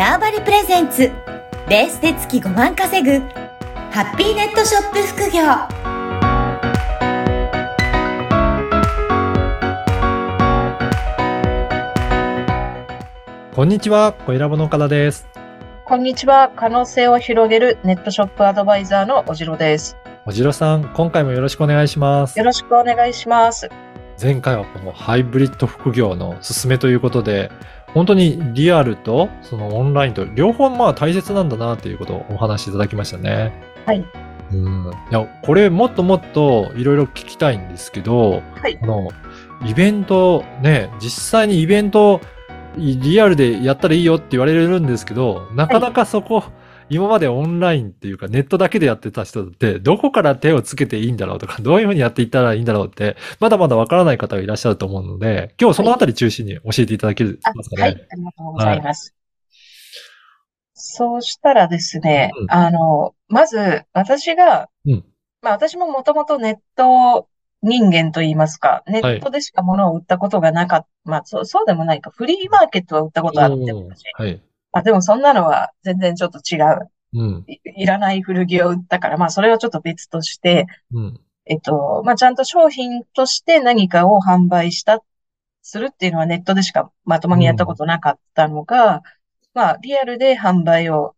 ターバリプレゼンツベースで月5万稼ぐハッピーネットショップ副業こんにちは、小ラボの岡田です。こんにちは。可能性を広げるネットショップアドバイザーのおじろです。おじろさん、今回もよろしくお願いしますよ。ろしくお願いします。前回はこのハイブリッド副業の勧めということで、本当にリアルとそのオンラインと両方まあ大切なんだなということをお話しいただきましたね。はい。うん。いや、これもっともっといろいろ聞きたいんですけど、はいこのイベントね、実際にイベントリアルでやったらいいよって言われるんですけど、なかなかそこ、今までオンラインっていうかネットだけでやってた人ってどこから手をつけていいんだろうとか、どういうふうにやっていったらいいんだろうって、まだまだわからない方がいらっしゃると思うので、今日そのあたり中心に教えていただけますかね。はい。ありがとうございます。そうしたらですね、うんあの、まず私が、うんまあ私ももともとネット人間といいますか、ネットでしか物を売ったことがなかった。まあそう、そうでもないか。フリーマーケットは売ったことあって。はい。まあでもそんなのは全然ちょっと違う。うん。いいらない古着を売ったから、まあそれはちょっと別として、うん。えっと、まあ、ちゃんと商品として何かを販売した、するっていうのはネットでしかまともにやったことなかったのが、まあ、リアルで販売を、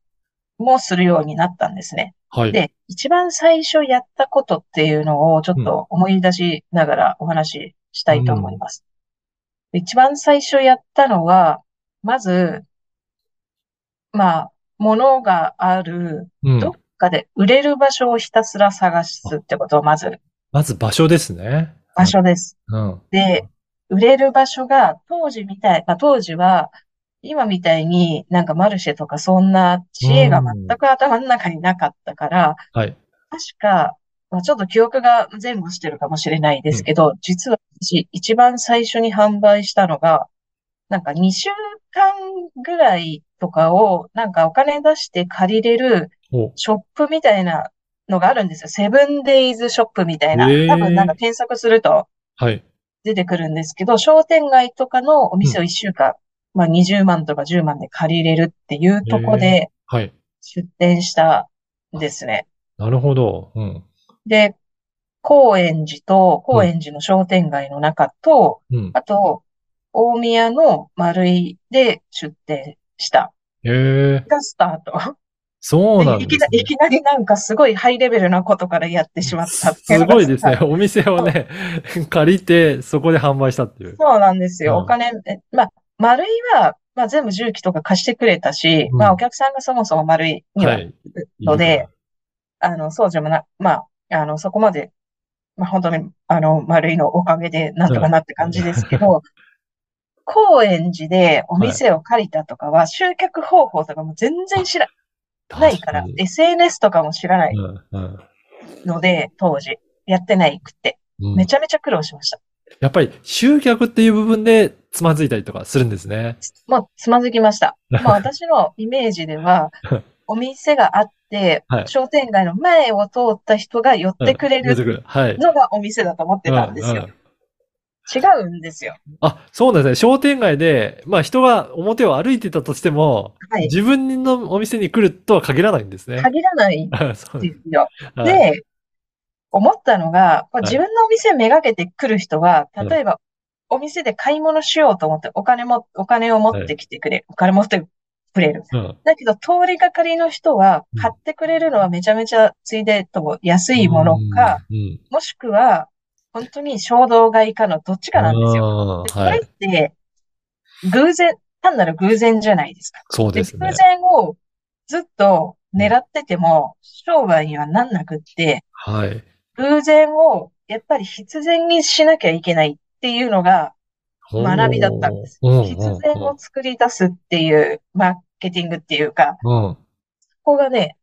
もするようになったんですね。はい。で、一番最初やったことっていうのをちょっと思い出しながらお話ししたいと思います。一番最初やったのは、まず、まあ、物がある、うんどっかで売れる場所をひたすら探すってことをまずまず場所ですね。場所です。うん。で、売れる場所が当時みたい、まあ当時は今みたいになんかマルシェとかそんな知恵が全く頭の中になかったから、はい。確か、まあちょっと記憶が前後してるかもしれないですけど、実は私一番最初に販売したのが、なんか2週間ぐらいとかをなんかお金出して借りれるおショップみたいなのがあるんですよ。セブンデイズショップみたいな。多分なんか検索するとはい。出てくるんですけど、商店街とかのお店を1週間、まあ20万とか10万で借りれるっていうとこではい。出店したんですね。なるほど。うん。で、高円寺と、高円寺の商店街の中と、うん。あと、大宮の丸井で出店した。へえ。がスタート。そうなんいですねきなり、い。きなりなんかすごいハイレベルなことからやってしまったっていうすごいですね。お店をね、借りて、そこで販売したっていう。そうなんですよ。うんお金、えまあ、丸いは、まあ全部重機とか貸してくれたし、うんまあお客さんがそもそも丸いには、はい。のであの、そうでもな、まあ、あの、そこまで、まあ本当に、あの、丸いのおかげでなんとかなって感じですけど、高円寺でお店を借りたとかは、集客方法とかも全然知らないから SNS とかも知らないので、当時、やってないくって、うんめちゃめちゃ苦労しました。やっぱり集客っていう部分でつまずいたりとかするんですね。もうつまずきました。まあ私のイメージでは、お店があっては、い商店街の前を通った人が寄ってくれる。のがお店だと思ってたんですようんうん。違うんですよ。あ、そうなんですね。商店街で、まあ人が表を歩いてたとしても、はい。自分のお店に来るとは限らないんですね。限らないんですよ。はいで、思ったのが、自分のお店めがけて来る人は、うん例えば、お店で買い物しようと思って、お金も、お金を持ってきてくれる。お金持ってくれる。うんだけど、通りがかりの人はうん、買ってくれるのはめちゃめちゃついでとも安いものか、うん、うんもしくは、本当に衝動買いかのどっちかなんですよ。これっはい。て、偶然、単なる偶然じゃないですか。で、そうですね偶。然をずっと狙ってても、商売にはなんなくって、はい。偶然をやっぱり必然にしなきゃいけないっていうのが学びだったんです。必然を作り出すっていうマーケティングっていうか、うん。ここがね、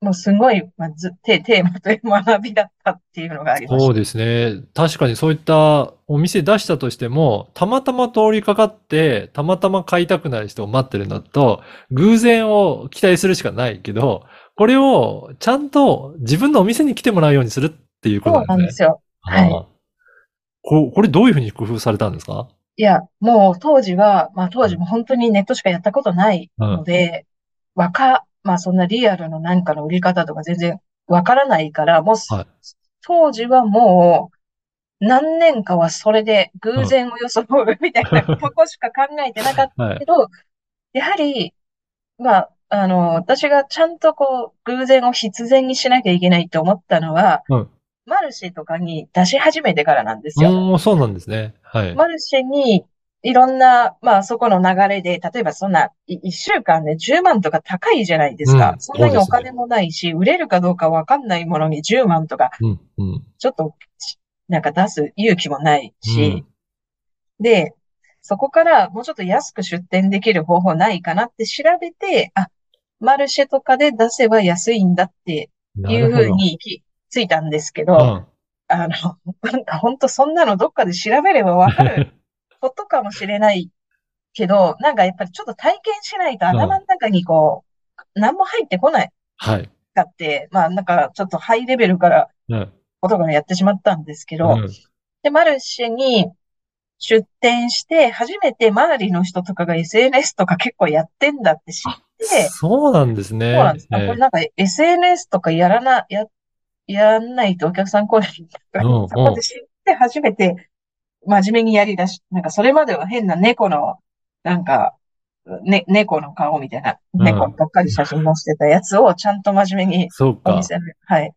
もうすごい、まあ、ずテテーマという学びだったっていうのがありました。そうですね。確かにそういったお店出したとしても、たまたま通りかかって、たまたま買いたくなる人を待ってるのと、偶然を期待するしかないけど、これをちゃんと自分のお店に来てもらうようにするっていうこそうとなんですね。なんですよ。はいここれどういうふうに工夫されたんですか？いや、もう当時は、まあ当時も本当にネットしかやったことないので、わか、まあそんなリアルの何かの売り方とか全然わからないから、もう、はい当時はもう、何年かはそれで偶然を装うみたいなとこしか考えてなかったはいけ。ど、やはり、まあ、あの、私がちゃんとこう、偶然を必然にしなきゃいけないって思ったのは、うんマルシェとかに出し始めてからなんですよ。そうなんですね。はい。マルシェにいろんな、まあそこの流れで、例えばそんな、い一週間で10万とか高いじゃないですか。うんそんなにお金もないし、売れるかどうかわかんないものに10万とか、うん、うん。ちょっと、なんか出す勇気もないし、うんで、そこからもうちょっと安く出店できる方法ないかなって調べて、あ、マルシェとかで出せば安いんだっていうふうに行き着いたんですけど、うん。あの、なんか本当そんなのどっかで調べればわかることかもしれないけど、なんかやっぱりちょっと体験しないと頭の中にこう、何も入ってこないはい。かって、まあなんかちょっとハイレベルからうん。ことからやってしまったんですけど、うんで、マルシェに出店して、初めて周りの人とかが SNS とか結構やってんだって知って、そうなんですね。そうなんです。あええこれなんか SNS とかやらな、や、やんないとお客さん来ないんだとかうんうんそこで知って初めて真面目にやり出し、なんかそれまでは変な猫の、なんか、ね、猫の顔みたいな、うん猫ばっかり写真載せてたやつをちゃんと真面目にそうか。お店の、はい。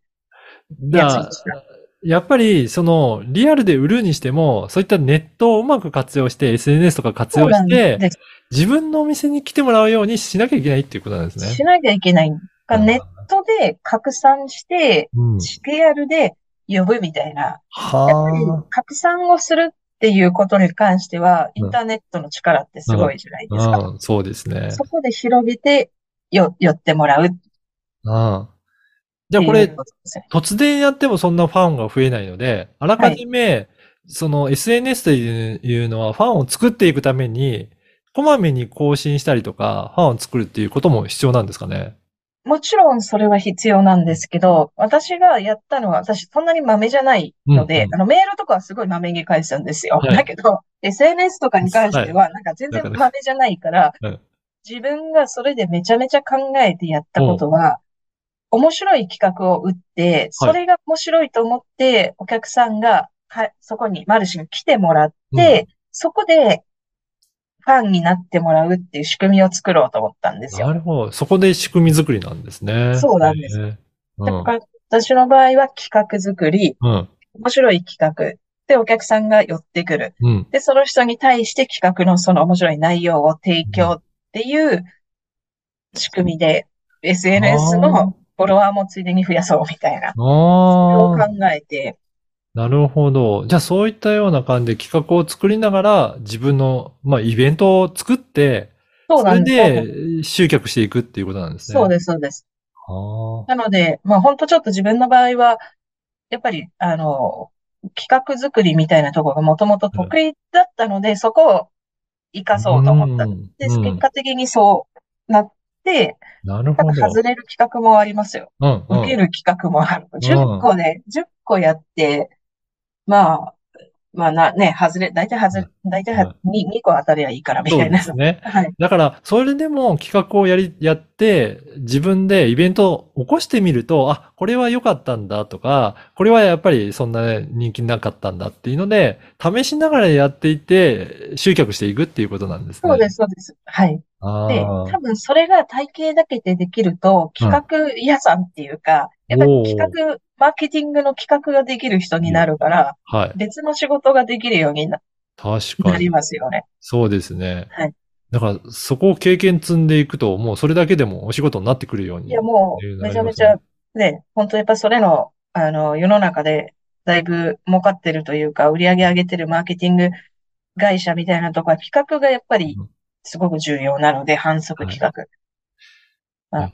だやつにしたやっぱり、その、リアルで売るにしても、そういったネットをうまく活用して、SNS とか活そうなん用して、です。自分のお店に来てもらうようにしなきゃいけないっていうことなんですね。しなきゃいけない。ネットで拡散して、うん。リアルで呼ぶみたいな。やっぱりは拡散をするっていうことに関しては、うんインターネットの力ってすごいじゃないですか。あ。うん、そうですね。そこで広げて、よ、寄ってもらううん。じゃあこれ。突然やってもそんなファンが増えないので、あらかじめ、その SNS というのはファンを作っていくために、こまめに更新したりとか、ファンを作るっていうことも必要なんですかね？もちろんそれは必要なんですけど、私がやったのは、私そんなに豆じゃないので、うんうん。あのメールとかはすごい豆に返すんですよ。はい。だけど、SNS とかに関しては、なんか全然豆じゃないからうん、自分がそれでめちゃめちゃ考えてやったことは、面白い企画を打って、それが面白いと思って、お客さんがか、そこにマルシェに来てもらって、そこでファンになってもらうっていう仕組みを作ろうと思ったんですよ。なるほど。そこで仕組み作りなんですね。そうなんですへえうん。だから私の場合は企画作り、うん。面白い企画でお客さんが寄ってくる。うん。で、その人に対して企画のその面白い内容を提供っていう仕組みで SNS のフォロワーもついでに増やそうみたいな。それを。考えて、なるほど。じゃあそういったような感じで企画を作りながら、自分の、まあ、イベントを作って、それそうなんです。で集客していくっていうことなんですね。そうです、そうです。あなので、まあ本当ちょっと自分の場合は、やっぱり、あの、企画作りみたいなところがもともと得意だったので、そこを活かあ。そうと思ったんんで結果的にそうなって、なるほど。外れる企画もありますよ。うん、うん。受ける企画もある。10個で、10個やって、まあ、まあな、ね、外れ、大体外れ、大体は2、2個当たりゃいいからみそうたいな。ですね。はい。だから、それでも企画をやり、やって、自分でイベントを起こしてみると、あ、これは良かったんだとか、これはやっぱりそんな人気なかったんだっていうので、試しながらやっていって、集客していくっていうことなんですね。そうです、そうです。はい。で。多分それが体系だけでできると、企画屋さんっていうか、やっぱり企画、マーケティングの企画ができる人になるから、はい。別の仕事ができるようにな確かに。ますよね。そうですね。はい。だから、そこを経験積んでいくと、もうそれだけでもお仕事になってくるように。いや、もいうめちゃめちゃ、ね、本当やっぱそれの、あの、世の中でだいぶ儲かってるというか、売り上げ上げてるマーケティング会社みたいなとこは企画がやっぱりうんすごく重要なので、反則企画はい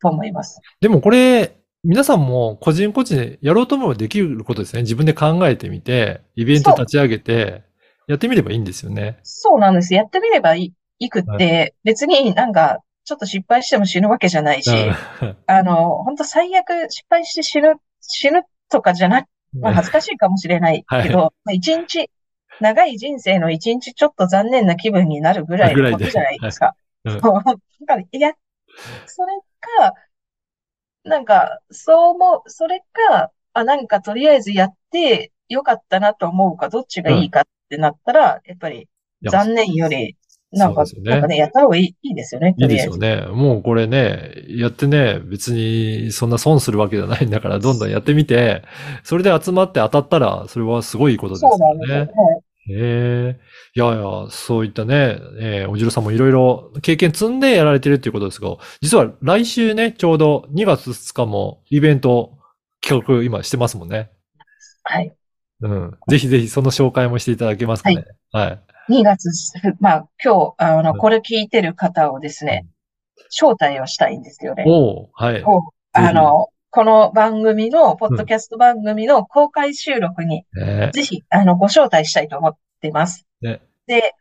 と思います。でもこれ、皆さんも個人個人でやろうと思えばできることですね。自分で考えてみて、イベント立ち上げて、やってみればいいんですよね。そうなんです。やってみればいいくっはて、別になんか、ちょっと失敗しても死ぬわけじゃないし、うんあの、本当最悪失敗して死ぬ、死ぬとかじゃなく、まあ恥ずかしいかもしれないけど、まあ一日長い人生の一日ちょっと残念な気分になるぐらいのことじゃないですか。ぐらいう。だから、いや、それか、なんか、そう思う、それか、あ、なんかとりあえずやってよかったなと思うか、どっちがいいかってなったら、やっぱり残念より、なんか、ねなんかね、やった方がいい、いいですよね、いい。ですよね。もうこれね、やってね、別にそんな損するわけじゃないんだから、どんどんやってみて、それで集まって当たったら、それはすごいことですそうよなんですよねね。。へえ。いやいや、そういったね、えーおじろさんもいろいろ経験積んでやられてるっていうことですが、実は来週ね、ちょうど2月2日もイベント企画今してますもんね。はい。うん。ぜひぜひその紹介もしていただけますかね。はい。2月、まあ、今日、あの、うんこれ聞いてる方をですね、招待をしたいんですよね。おおはい。をあの、この番組の、ポッドキャスト番組の公開収録に、ねぜひ、あの、ご招待したいと思ってます。ねで、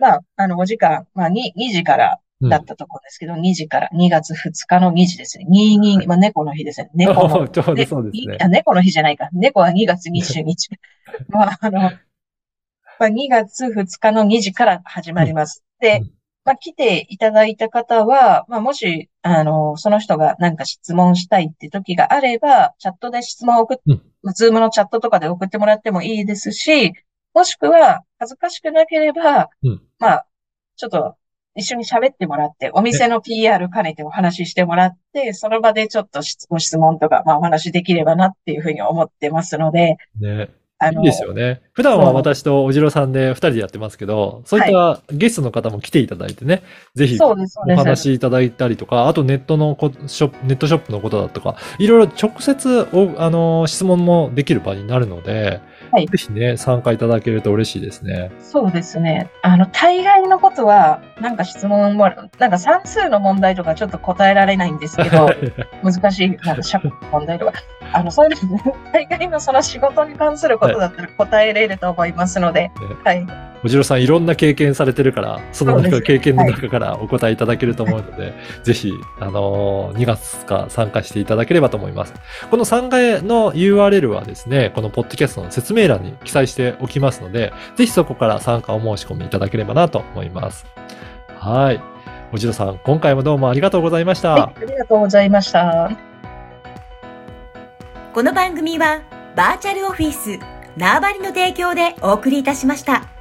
まあ、あの、お時間、まあ、2、2時からうんだったところですけど、2時から、2月2日の2時ですね。22、まあ、猫の日ですね。猫の、ちょうどでそうですね猫の日じゃないか。猫は2月20日。まあ、あの、まあ、2月2日の2時から始まります。でうん、まあ、来ていただいた方は、まあ、もし、あの、その人がなんか質問したいって時があれば、チャットで質問を送っ、うズームのチャットとかで送ってもらってもいいですし、もしくは、恥ずかしくなければ、うん。まあ、ちょっと、一緒に喋ってもらって、お店の PR 兼ねてお話ししてもらって、その場でちょっと質ご質問とか、まあお話できればなっていうふうに思ってますので、ね。あの、いいですよね。普段は私とおじろさんで二人でやってますけど、そういったゲストの方も来ていただいてね、ぜひそうです、そうお。話しいただいたりとか、あとネットのこショップ、ネットショップのことだとか、いろいろ直接お、あの、質問もできる場になるので、はいぜひね、参加いただけると嬉しいですね。そうですね。あの、大概のことは、なんか質問も、なんか算数の問題とかちょっと答えられないんですけど、難しい、なんか社問題とか、あの、そういうの、大概のその仕事に関することだったら答えれると思いますので、はい。おじろさんいろんな経験されてるから、その中、経験の中からお答えいただけると思うので、ぜひ、あのー2月か参加していただければと思います。この参加の URL はですね、このポッドキャストの説明欄に記載しておきますので、ぜひそこから参加お申し込みいただければなと思います。はい。おじろさん、今回もどうもありがとうございました。はい、ありがとうございました。この番組はバーチャルオフィス縄張りの提供でお送りいたしました。